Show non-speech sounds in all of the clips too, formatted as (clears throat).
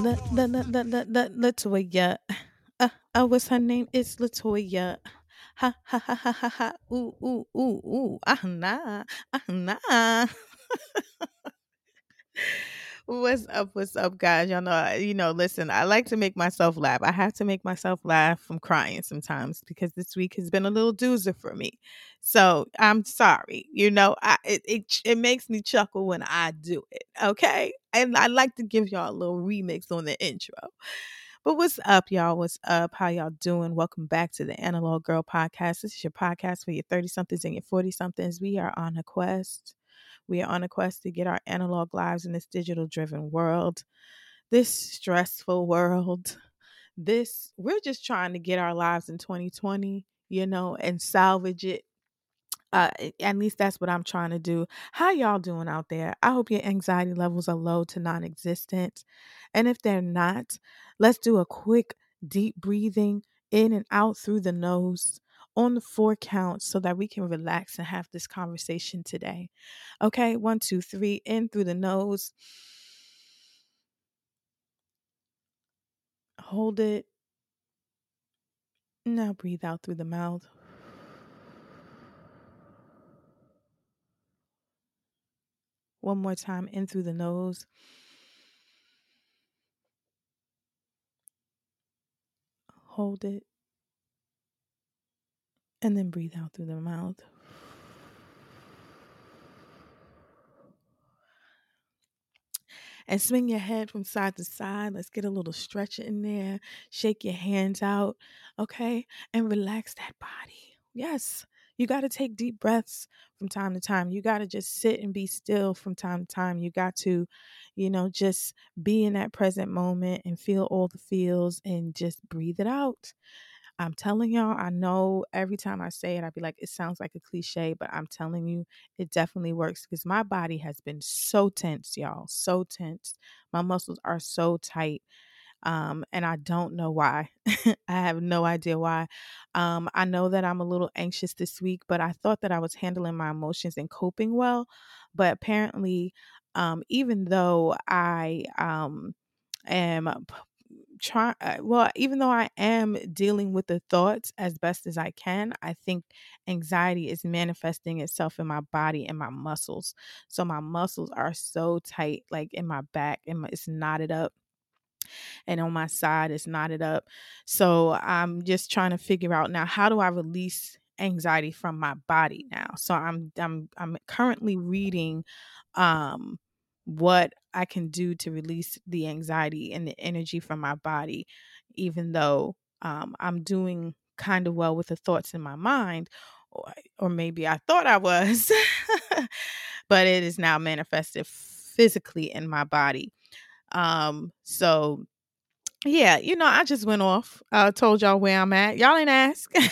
La, la, la, la, la, la, LaToya. Uh, uh, what's her name? It's LaToya. Ha ha ha ha ha ha. Ooh ooh ooh ooh. Ah nah. Ah nah. (laughs) What's up? What's up, guys? Y'all know, you know, listen, I like to make myself laugh. I have to make myself laugh from crying sometimes because this week has been a little doozer for me. So I'm sorry. You know, I it, it it makes me chuckle when I do it. Okay. And I like to give y'all a little remix on the intro. But what's up, y'all? What's up? How y'all doing? Welcome back to the Analog Girl Podcast. This is your podcast for your 30 somethings and your 40 somethings. We are on a quest. We are on a quest to get our analog lives in this digital driven world, this stressful world. This, we're just trying to get our lives in 2020, you know, and salvage it. Uh, at least that's what I'm trying to do. How y'all doing out there? I hope your anxiety levels are low to non existent. And if they're not, let's do a quick, deep breathing in and out through the nose on the four counts so that we can relax and have this conversation today. Okay, one, two, three, in through the nose. Hold it. Now breathe out through the mouth. One more time, in through the nose. Hold it. And then breathe out through the mouth. and swing your head from side to side. Let's get a little stretch in there. Shake your hands out, okay? And relax that body. Yes, you got to take deep breaths from time to time. You got to just sit and be still from time to time. You got to, you know, just be in that present moment and feel all the feels and just breathe it out. I'm telling y'all, I know every time I say it, I'd be like, it sounds like a cliche, but I'm telling you, it definitely works because my body has been so tense, y'all, so tense. My muscles are so tight. Um, and I don't know why. (laughs) I have no idea why. Um, I know that I'm a little anxious this week, but I thought that I was handling my emotions and coping well. But apparently, um, even though I um, am try uh, well even though i am dealing with the thoughts as best as i can i think anxiety is manifesting itself in my body and my muscles. So my muscles are so tight like in my back and it's knotted up and on my side it's knotted up. So i'm just trying to figure out now how do i release anxiety from my body now? So i'm i'm i'm currently reading um what I can do to release the anxiety and the energy from my body, even though um, I'm doing kind of well with the thoughts in my mind, or, or maybe I thought I was, (laughs) but it is now manifested physically in my body. Um, so yeah, you know, I just went off. I told y'all where I'm at. Y'all ain't ask. (laughs) but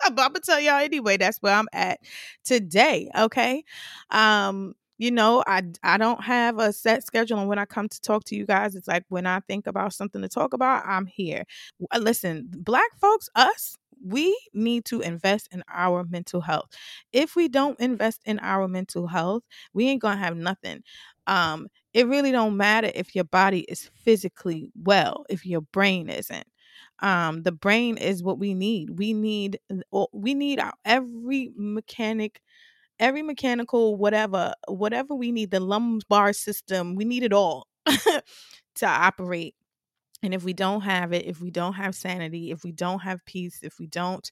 I'm gonna tell y'all anyway. That's where I'm at today. Okay. Um, you know, I I don't have a set schedule and when I come to talk to you guys. It's like when I think about something to talk about, I'm here. Uh, listen, black folks, us, we need to invest in our mental health. If we don't invest in our mental health, we ain't gonna have nothing. Um, it really don't matter if your body is physically well, if your brain isn't um the brain is what we need we need we need our every mechanic every mechanical whatever whatever we need the lumbar system we need it all (laughs) to operate. And if we don't have it if we don't have sanity if we don't have peace if we don't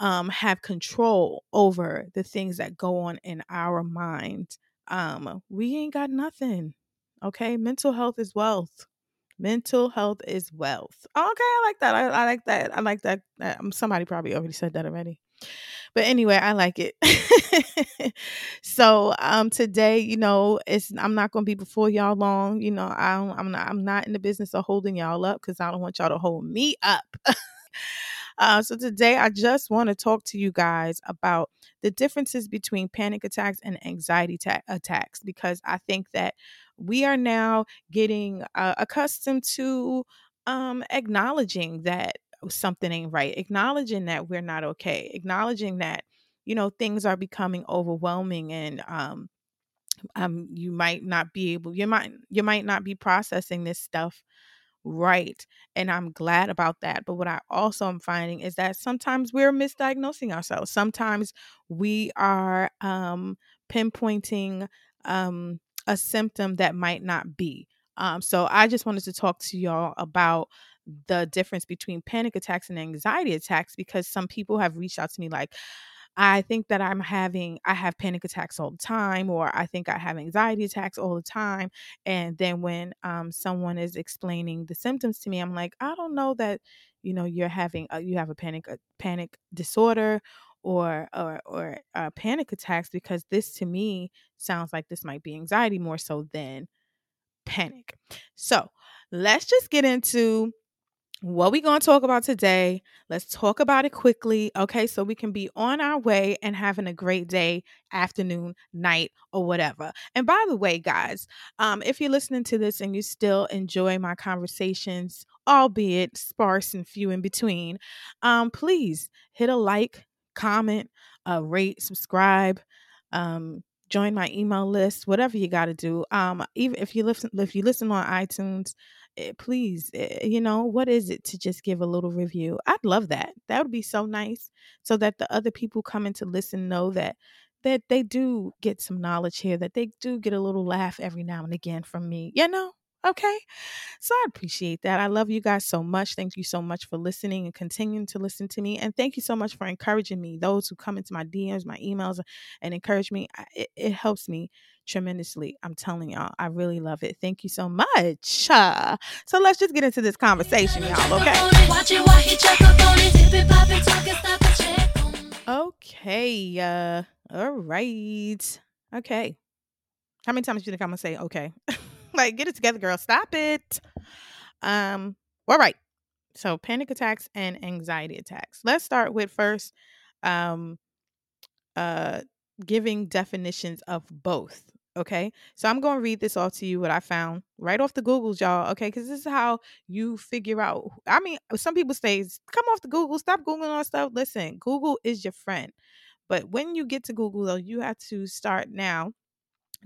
um, have control over the things that go on in our mind um, we ain't got nothing okay? Mental health is wealth mental health is wealth okay i like that i, I like that i like that um, somebody probably already said that already but anyway, I like it. (laughs) so um today, you know, it's I'm not gonna be before y'all long. You know, I I'm not I'm not in the business of holding y'all up because I don't want y'all to hold me up. (laughs) Uh, so today, I just want to talk to you guys about the differences between panic attacks and anxiety ta- attacks because I think that we are now getting uh, accustomed to um, acknowledging that something ain't right, acknowledging that we're not okay, acknowledging that you know things are becoming overwhelming and um, um you might not be able you might you might not be processing this stuff right and i'm glad about that but what i also am finding is that sometimes we're misdiagnosing ourselves. Sometimes we are um pinpointing um a symptom that might not be. Um so i just wanted to talk to y'all about the difference between panic attacks and anxiety attacks because some people have reached out to me like I think that I'm having I have panic attacks all the time or I think I have anxiety attacks all the time and then when um someone is explaining the symptoms to me I'm like I don't know that you know you're having a, you have a panic a panic disorder or or or uh, panic attacks because this to me sounds like this might be anxiety more so than panic. So, let's just get into what we going to talk about today let's talk about it quickly okay so we can be on our way and having a great day afternoon night or whatever. And by the way guys um if you're listening to this and you still enjoy my conversations albeit sparse and few in between um please hit a like comment uh rate subscribe um join my email list whatever you got to do. Um even if you listen if you listen on itunes please, eh, you know, what is it to just give a little review? I'd love that. That would be so nice so that the other people coming to listen know that that they do get some knowledge here, that they do get a little laugh every now and again from me. You know? Okay. So I appreciate that. I love you guys so much. Thank you so much for listening and continuing to listen to me. And thank you so much for encouraging me. Those who come into my DMs, my emails, and encourage me, it, it helps me tremendously. I'm telling y'all, I really love it. Thank you so much. Uh, so let's just get into this conversation, y'all, okay? Okay. Uh, all right. Okay. How many times do you think I'm gonna say okay? (laughs) like, get it together, girl. Stop it. Um, all right. So panic attacks and anxiety attacks. Let's start with first um uh giving definitions of both. Okay. So I'm going to read this off to you what I found right off the Googles, y'all. Okay. Because this is how you figure out. I mean, some people say, come off the Google, stop Googling all stuff. Listen, Google is your friend. But when you get to Google, though, you have to start now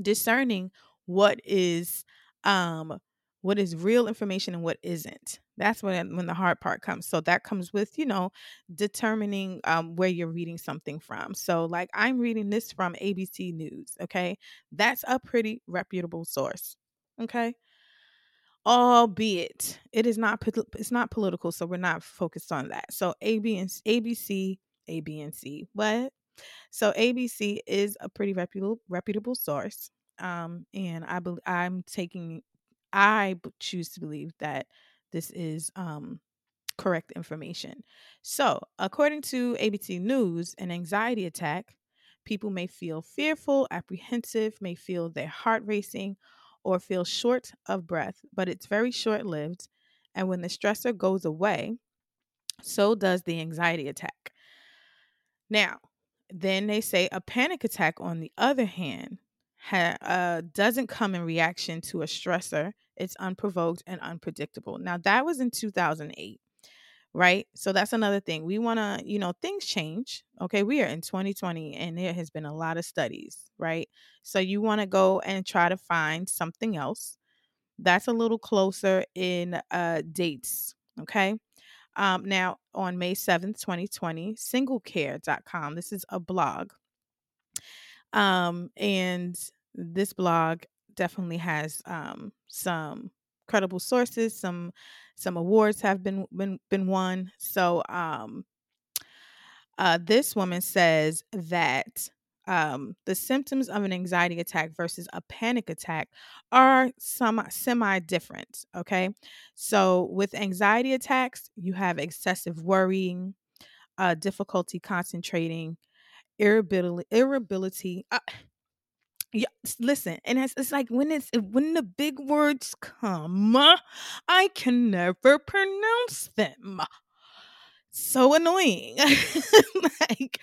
discerning what is um what is real information and what isn't that's when when the hard part comes. So that comes with you know determining um, where you're reading something from. So like i'm reading this from abc news okay? That's a pretty reputable source okay? Albeit it is not it's not political so we're not focused on that. So AB and, abc abnc what? So abc is a pretty reputable reputable source um and i believe i'm taking i choose to believe that this is um correct information so according to abc news an anxiety attack people may feel fearful apprehensive may feel their heart racing or feel short of breath but it's very short lived and when the stressor goes away so does the anxiety attack now then they say a panic attack on the other hand ha- uh, doesn't come in reaction to a stressor. It's unprovoked and unpredictable. Now, that was in 2008, right? So that's another thing. We want to, you know, things change. Okay. We are in 2020 and there has been a lot of studies, right? So you want to go and try to find something else that's a little closer in uh, dates. Okay. Um, now, on May 7th, 2020, singlecare.com, this is a blog um, and this blog definitely has um, some credible sources. Some some awards have been been been won. So um, uh, this woman says that um, the symptoms of an anxiety attack versus a panic attack are some semi different. Okay, so with anxiety attacks, you have excessive worrying, uh, difficulty concentrating, irritability, irritability. Uh, yeah, listen, and it's, it's like when it's when the big words come, I can never pronounce them. So annoying, (laughs) like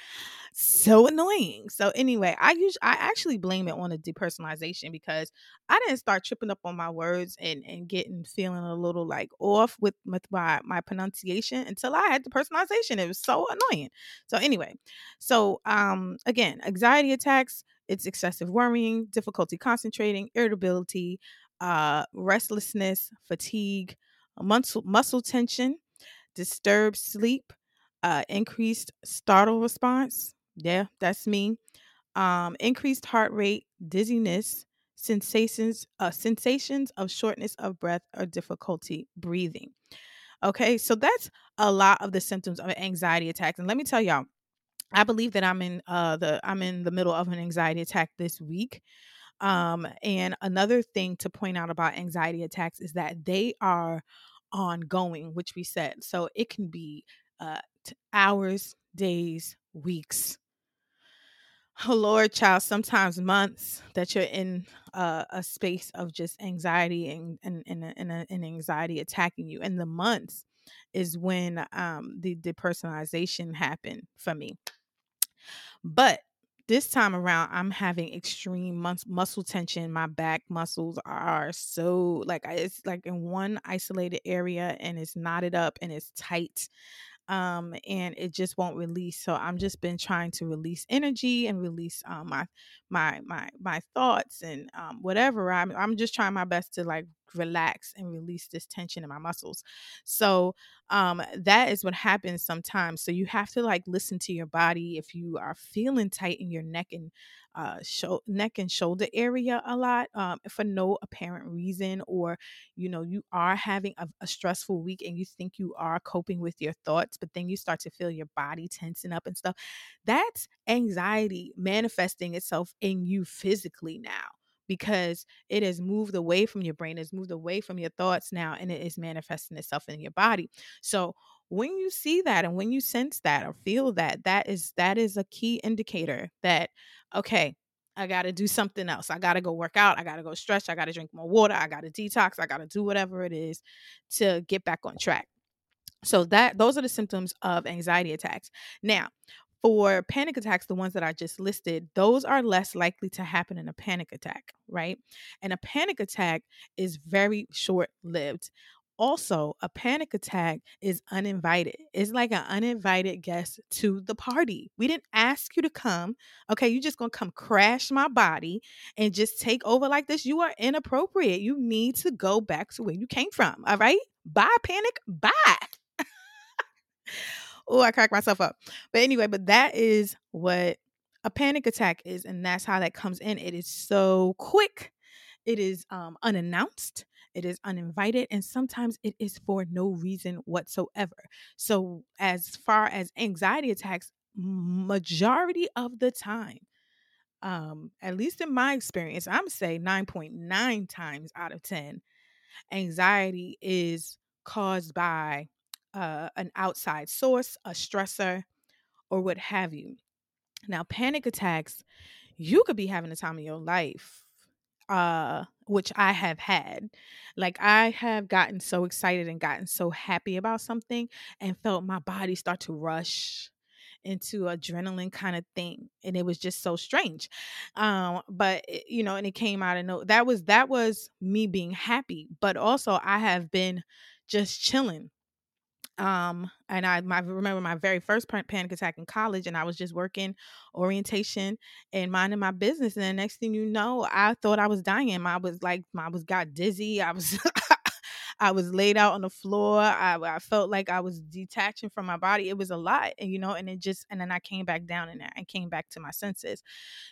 so annoying. So anyway, I use I actually blame it on the depersonalization because I didn't start tripping up on my words and and getting feeling a little like off with, with my my pronunciation until I had the personalization. It was so annoying. So anyway, so um again, anxiety attacks, it's excessive worrying, difficulty concentrating, irritability, uh restlessness, fatigue, muscle muscle tension, disturbed sleep, uh, increased startle response. Yeah, that's me. Um, increased heart rate, dizziness, sensations, uh, sensations of shortness of breath or difficulty breathing. Okay, so that's a lot of the symptoms of an anxiety attacks. And let me tell y'all, I believe that I'm in uh the I'm in the middle of an anxiety attack this week. Um, and another thing to point out about anxiety attacks is that they are ongoing, which we said. So it can be uh, hours, days, weeks. Oh Lord, child, sometimes months that you're in uh, a space of just anxiety and and, and, and, and anxiety attacking you. And the months is when um, the depersonalization happened for me. But this time around i'm having extreme mus- muscle tension my back muscles are so like it's like in one isolated area and it's knotted up and it's tight um, and it just won't release. So I'm just been trying to release energy and release um, my my my my thoughts and um, whatever. I'm I'm just trying my best to like relax and release this tension in my muscles. So um, that is what happens sometimes. So you have to like listen to your body if you are feeling tight in your neck and uh, show, neck and shoulder area a lot um, for no apparent reason, or you know you are having a, a stressful week and you think you are coping with your thoughts, but then you start to feel your body tensing up and stuff. That's anxiety manifesting itself in you physically now because it has moved away from your brain, it's moved away from your thoughts now, and it is manifesting itself in your body. So when you see that and when you sense that or feel that, that is that is a key indicator that okay, I got to do something else. I got to go work out. I got to go stretch. I got to drink more water. I got to detox. I got to do whatever it is to get back on track. So that those are the symptoms of anxiety attacks. Now, for panic attacks, the ones that I just listed, those are less likely to happen in a panic attack, right? And a panic attack is very short lived also a panic attack is uninvited. It's like an uninvited guest to the party. We didn't ask you to come. Okay you just gonna come crash my body and just take over like this. You are inappropriate. You need to go back to where you came from all right? Bye panic. Bye. (laughs) Oh i cracked myself up. But anyway but that is what a panic attack is and that's how that comes in. It is so quick. It is um, unannounced it is uninvited, and sometimes it is for no reason whatsoever. So, as far as anxiety attacks, majority of the time, um, at least in my experience, I'm say 9.9 times out of 10, anxiety is caused by uh, an outside source, a stressor, or what have you. Now, panic attacks, you could be having the time of your life uh which I have had. Like I have gotten so excited and gotten so happy about something and felt my body start to rush into adrenaline kind of thing and it was just so strange um but it, you know and it came out of no that was that was me being happy but also i have been just chilling um and i my, remember my very first panic attack in college and i was just working orientation and minding my business and the next thing you know i thought i was dying i was like i was got dizzy i was (laughs) I was laid out on the floor. I, I felt like I was detaching from my body. It was a lot, and you know, and it just and then I came back down and I came back to my senses.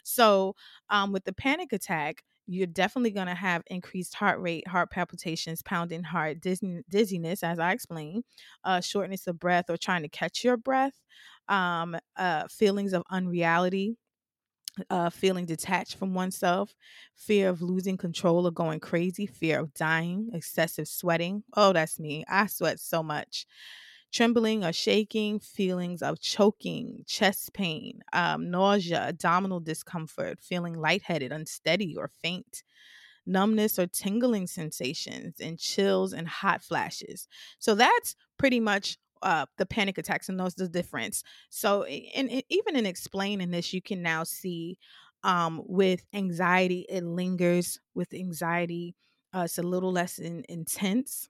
So, um, with the panic attack, you're definitely going to have increased heart rate, heart palpitations, pounding heart, dizziness, as I explained, uh, shortness of breath or trying to catch your breath, um, uh, feelings of unreality, uh, feeling detached from oneself, fear of losing control or going crazy, fear of dying, excessive sweating. Oh, that's me. I sweat so much trembling or shaking, feelings of choking, chest pain, um, nausea, abdominal discomfort, feeling lightheaded, unsteady, or faint, numbness or tingling sensations, and chills and hot flashes. So that's pretty much uh, the panic attacks and knows the difference. So, and, even in explaining this, you can now see um, with anxiety, it lingers. With anxiety, uh, it's a little less in, intense.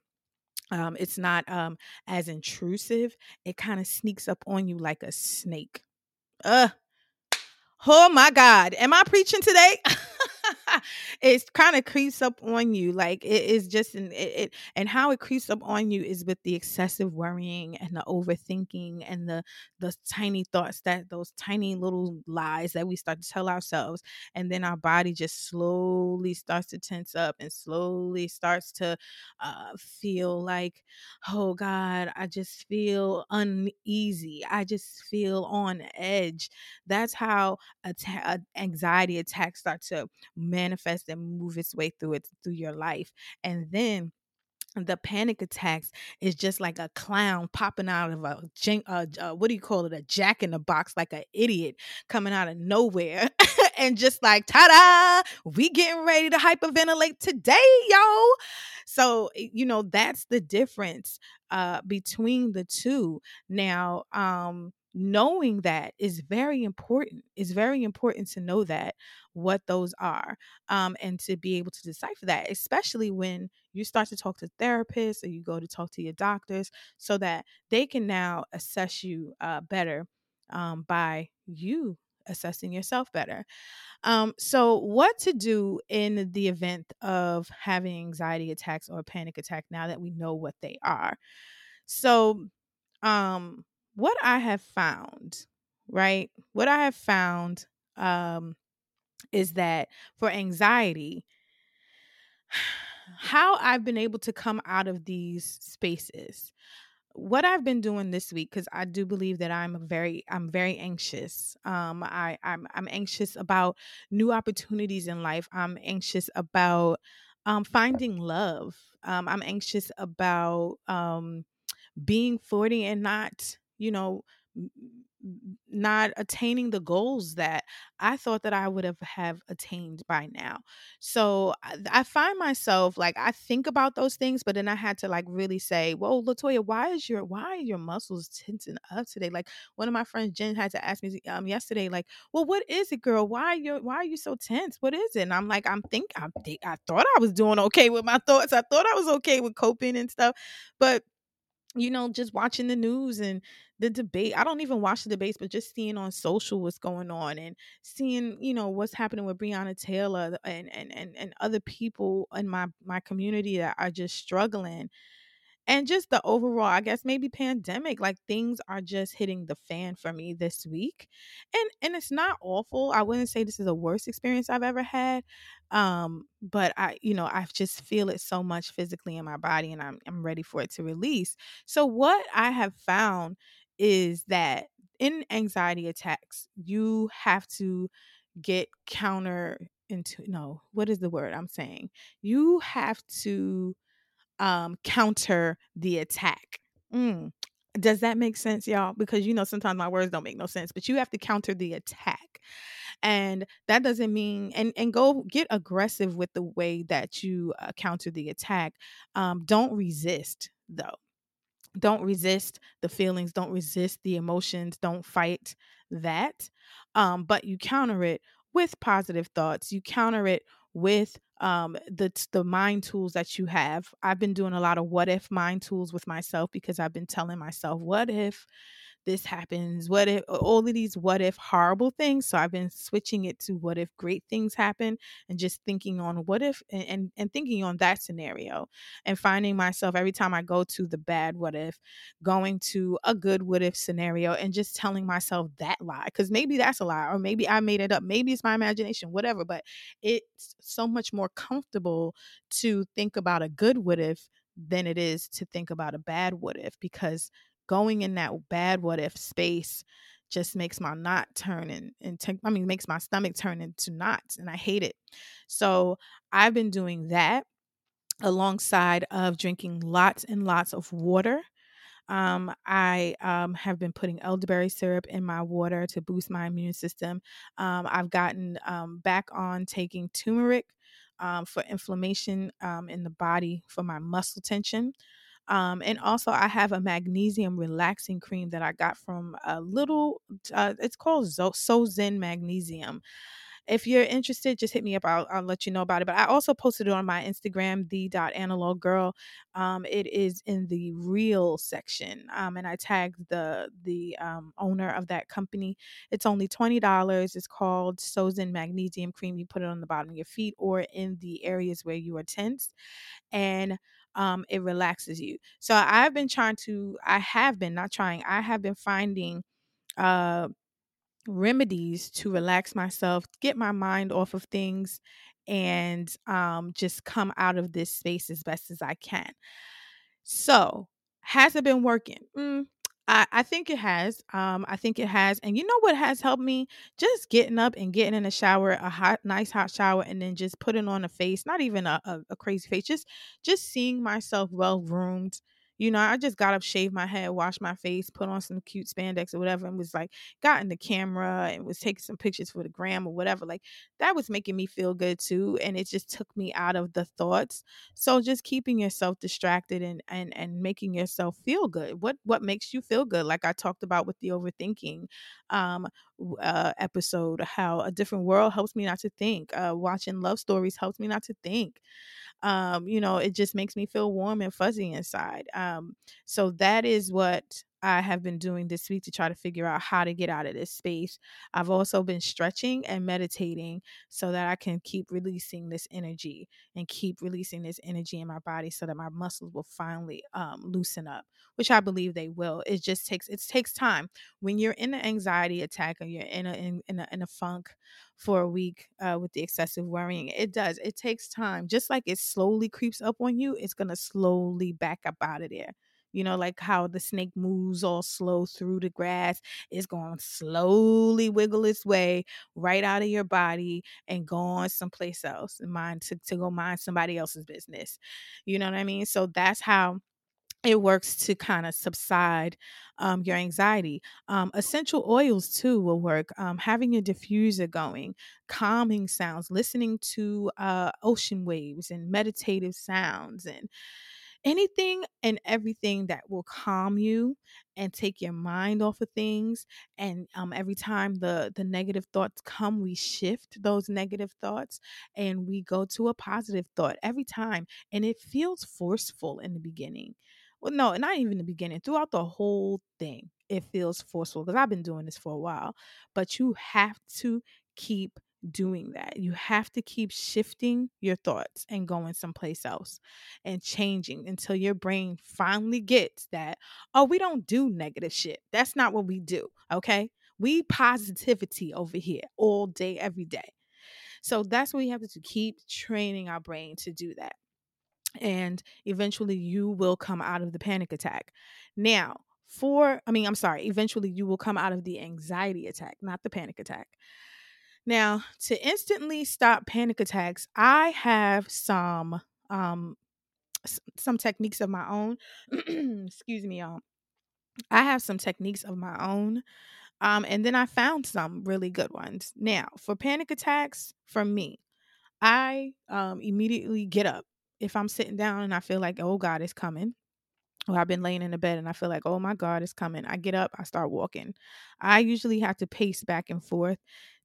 Um, it's not um, as intrusive. It kind of sneaks up on you like a snake. Uh, oh my God. Am I preaching today? (laughs) (laughs) it kind of creeps up on you like it is just in it, it, and how it creeps up on you is with the excessive worrying and the overthinking and the the tiny thoughts that those tiny little lies that we start to tell ourselves and then our body just slowly starts to tense up and slowly starts to uh, feel like oh god i just feel uneasy. I just feel on edge. That's how atta- anxiety attacks start to manifest and move its way through it through your life. And then the panic attacks is just like a clown popping out of a uh, uh, what do you call it a jack in the box like an idiot coming out of nowhere (laughs) and just like ta-da we getting ready to hyperventilate today yo so you know that's the difference uh between the two now um knowing that is very important it's very important to know that what those are um, and to be able to decipher that especially when you start to talk to therapists or you go to talk to your doctors so that they can now assess you uh, better um, by you assessing yourself better. Um, so what to do in the event of having anxiety attacks or panic attack now that we know what they are? So um what I have found, right? What I have found um, is that for anxiety, how I've been able to come out of these spaces. What I've been doing this week, because I do believe that I'm very, I'm very anxious. Um, I, I'm, I'm anxious about new opportunities in life. I'm anxious about um, finding love. Um, I'm anxious about um, being 40 and not you know not attaining the goals that I thought that I would have have attained by now. So I, find myself like I think about those things, but then I had to like really say, "Well, LaToya, why is your why are your muscles tensing up today?" Like one of my friends, Jen, had to ask me um yesterday, like, "Well, what is it, girl? Why you why are you so tense? What is it?" And I'm like, "I'm think I think I thought I was doing okay with my thoughts. I thought I was okay with coping and stuff, but." You know, just watching the news and the debate. I don't even watch the debates, but just seeing on social what's going on and seeing, you know, what's happening with Breonna Taylor and and and, and other people in my my community that are just struggling and just the overall i guess maybe pandemic like things are just hitting the fan for me this week and and it's not awful i wouldn't say this is the worst experience i've ever had um but i you know i just feel it so much physically in my body and i'm, I'm ready for it to release. So what i have found is that in anxiety attacks you have to get counter into no what is the word i'm saying? You have to um, counter the attack. Mm. Does that make sense, y'all? Because you know, sometimes my words don't make no sense, but you have to counter the attack. And that doesn't mean, and, and go get aggressive with the way that you uh, counter the attack. Um, don't resist, though. Don't resist the feelings, don't resist the emotions, don't fight that. Um, but you counter it with positive thoughts, you counter it with um, the the mind tools that you have. I've been doing a lot of what if mind tools with myself because I've been telling myself, what if this happens? What if all of these what if horrible things? So I've been switching it to what if great things happen and just thinking on what if and, and, and thinking on that scenario and finding myself every time I go to the bad what if, going to a good what if scenario and just telling myself that lie. Because maybe that's a lie, or maybe I made it up, maybe it's my imagination, whatever. But it's so much more comfortable to think about a good what if than it is to think about a bad what if because going in that bad what if space just makes my knot turn and, and t- I mean makes my stomach turn into knots and I hate it. So I've been doing that alongside of drinking lots and lots of water. Um, I um, have been putting elderberry syrup in my water to boost my immune system. Um, I've gotten um, back on taking turmeric um, for inflammation um, in the body for my muscle tension. Um, and also, I have a magnesium relaxing cream that I got from a little, uh, it's called Zo- So Zen Magnesium if you're interested, just hit me up. I'll, I'll let you know about it. But I also posted it on my Instagram, the analog girl. Um, it is in the reel section, um, and I tagged the the um, owner of that company. It's only twenty dollars. It's called Sozen Magnesium Cream. You put it on the bottom of your feet or in the areas where you are tense, and um, it relaxes you. So I've been trying to. I have been not trying. I have been finding uh remedies to relax myself, get my mind off of things, and um, just come out of this space as best as I can. So, has it been working? Mm, I, I think it has. Um, I think it has. And you know what has helped me? Just getting up and getting in a shower, a hot, nice hot shower, and then just putting on a face, not even a, a, a crazy face, just just seeing myself well groomed, you know, I just got up, shaved my head, washed my face, put on some cute spandex or whatever, and was like, got in the camera and was taking some pictures for the gram or whatever. Like that was making me feel good too. And it just took me out of the thoughts. So just keeping yourself distracted and and and making yourself feel good. What what makes you feel good? Like I talked about with the overthinking um uh episode, how a different world helps me not to think. Uh watching love stories helps me not to think um, you know, it just makes me feel warm and fuzzy inside. Um, so that is what I have been doing this week to try to figure out how to get out of this space. I've also been stretching and meditating so that I can keep releasing this energy and keep releasing this energy in my body so that my muscles will finally um, loosen up, which I believe they will. It just takes it takes time when you're in an anxiety attack or you're in a in, in a, in a funk for a week uh, with the excessive worrying. It does. It takes time. Just like it slowly creeps up on you, it's gonna slowly back up out of there you know, like how the snake moves all slow through the grass. It's going to slowly wiggle its way right out of your body and go on someplace else and mind to, to go mind somebody else's business. You know what I mean? So that's how it works to kind of subside um, your anxiety. Um, essential oils too will work. Um, having your diffuser going, calming sounds, listening to uh, ocean waves and meditative sounds, and anything and everything that will calm you and take your mind off of things and um, every time the the negative thoughts come we shift those negative thoughts and we go to a positive thought every time and it feels forceful in the beginning. Well no not even the beginning throughout the whole thing it feels forceful because i've been doing this for a while but you have to keep doing that. You have to keep shifting your thoughts and going someplace else and changing until your brain finally gets that, oh, we don't do negative shit. That's not what we do. Okay. We positivity over here all day, every day. So that's what we have to do. Keep training our brain to do that. And eventually you will come out of the panic attack. Now, for, I mean, I'm sorry, eventually you will come out of the anxiety attack, not the panic attack. Now, to instantly stop panic attacks, I have some um some techniques of my own. (clears throat) Excuse me, y'all. I have some techniques of my own. Um, and then I found some really good ones. Now, for panic attacks, for me, I um immediately get up. If I'm sitting down and I feel like, oh God, it's coming, I've been laying in the bed and I feel like, oh my God, it's coming. I get up, I start walking. I usually have to pace back and forth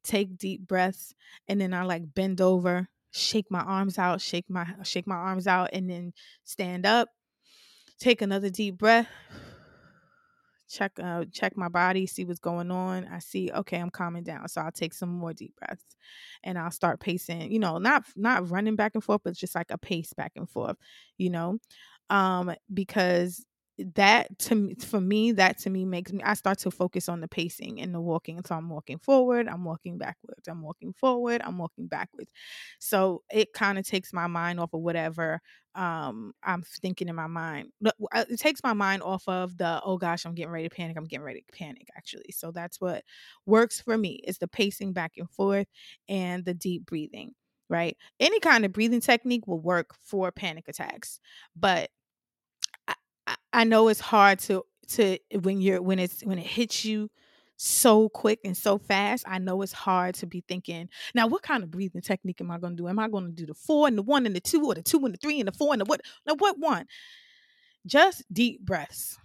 take deep breaths, and then I like bend over, shake my arms out, shake my shake my arms out, and then stand up, take another deep breath, check uh check my body, see what's going on. I see, okay, I'm calming down. So I'll take some more deep breaths and I'll start pacing, you know, not not running back and forth, but just like a pace back and forth, you know. Um, because that to me for me that to me makes me i start to focus on the pacing and the walking. So i'm walking forward i'm walking backwards i'm walking forward i'm walking backwards. So it kind of takes my mind off of whatever um i'm thinking in my mind. Uh, it takes my mind off of the oh gosh i'm getting ready to panic i'm getting ready to panic actually. So that's what works for me is the pacing back and forth and the deep breathing right? Any kind of breathing technique will work for panic attacks but I know it's hard to to when you're when it's when it hits you so quick and so fast. I know it's hard to be thinking, now what kind of breathing technique am I to do? Am I to do the four and the one and the two or the two and the three and the four and the what? Now what one? just deep breaths.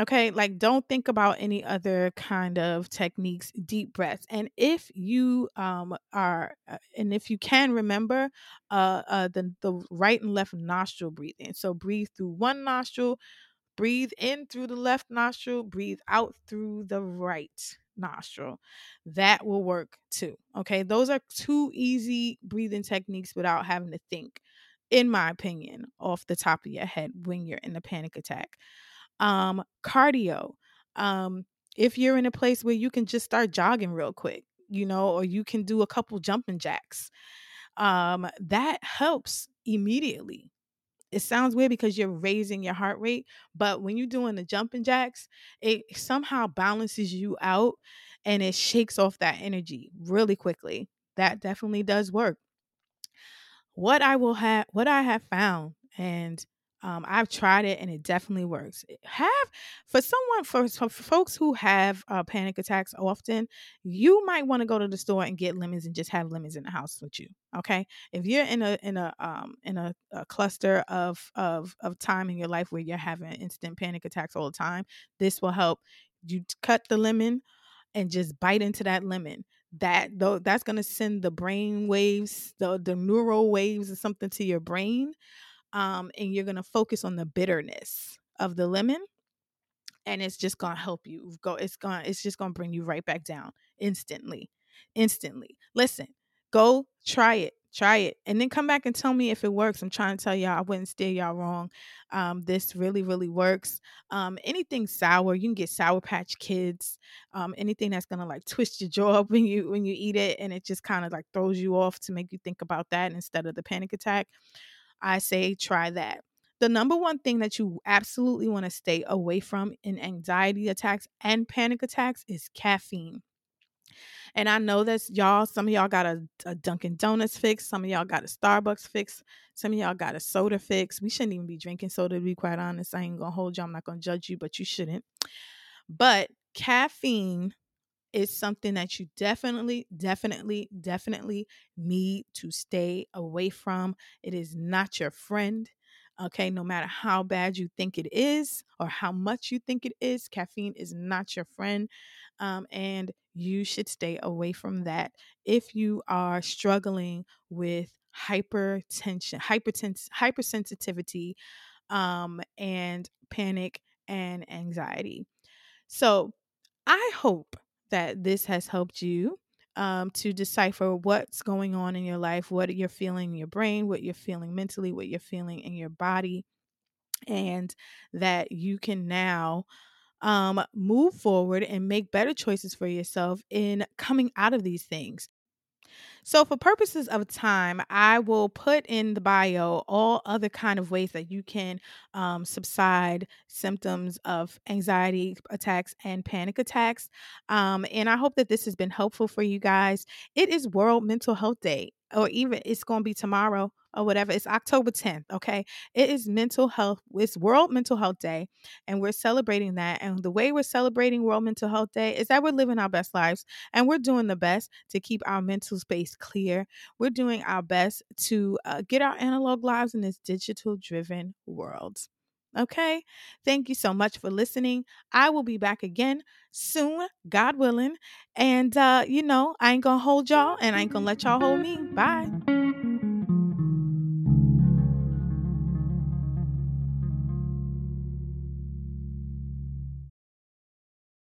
Okay, like don't think about any other kind of techniques, deep breaths. And if you um are uh, and if you can remember uh uh the the right and left nostril breathing. So breathe through one nostril, breathe in through the left nostril, breathe out through the right nostril. That will work too. Okay, those are two easy breathing techniques without having to think in my opinion off the top of your head when you're in a panic attack um, cardio. Um, if you're in a place where you can just start jogging real quick, you know, or you can do a couple jumping jacks, um, that helps immediately. It sounds weird because you're raising your heart rate, but when you're doing the jumping jacks, it somehow balances you out and it shakes off that energy really quickly. That definitely does work. What I will have, what I have found, and um, I've tried it and it definitely works. Have for someone for, for folks who have uh, panic attacks often, you might want to go to the store and get lemons and just have lemons in the house with you. Okay, if you're in a in a um in a, a cluster of of of time in your life where you're having instant panic attacks all the time, this will help. You cut the lemon and just bite into that lemon that though that's going to send the brain waves the the neural waves or something to your brain um, and you're gonna focus on the bitterness of the lemon and it's just gonna help you go it's gonna it's just gonna bring you right back down instantly instantly. Listen go try it try it and then come back and tell me if it works. I'm trying to tell y'all i wouldn't steer y'all wrong um, this really really works. Um, anything sour you can get sour patch kids um, anything that's gonna like twist your jaw (laughs) up when you when you eat it and it just kind of like throws you off to make you think about that instead of the panic attack I say try that. The number one thing that you absolutely want to stay away from in anxiety attacks and panic attacks is caffeine. And I know that y'all, some of y'all got a, a, Dunkin' Donuts fix, some of y'all got a Starbucks fix, some of y'all got a soda fix. We shouldn't even be drinking soda, to be quite honest. I ain't gonna hold you, I'm not gonna judge you, but you shouldn't. But caffeine is something that you definitely, definitely, definitely need to stay away from. It is not your friend. Okay, no matter how bad you think it is or how much you think it is, caffeine is not your friend. Um, and you should stay away from that if you are struggling with hypertension, hypertens- hypersensitivity, um, and panic and anxiety. So I hope that this has helped you um, to decipher what's going on in your life, what you're feeling in your brain, what you're feeling mentally, what you're feeling in your body, and that you can now um, move forward and make better choices for yourself in coming out of these things. So for purposes of time, I will put in the bio all other kind of ways that you can um, subside symptoms of anxiety attacks and panic attacks. Um, and I hope that this has been helpful for you guys. It is World Mental Health Day, or even it's going to be tomorrow or whatever. It's October 10th, okay? It is mental health, it's World Mental Health Day, and we're celebrating that. And the way we're celebrating World Mental Health Day is that we're living our best lives and we're doing the best to keep our mental space clear. We're doing our best to uh, get our analog lives in this digital driven world. Okay. Thank you so much for listening. I will be back again soon, God willing. And, uh, you know, I ain't going to hold y'all and I ain't going to let y'all hold me. Bye.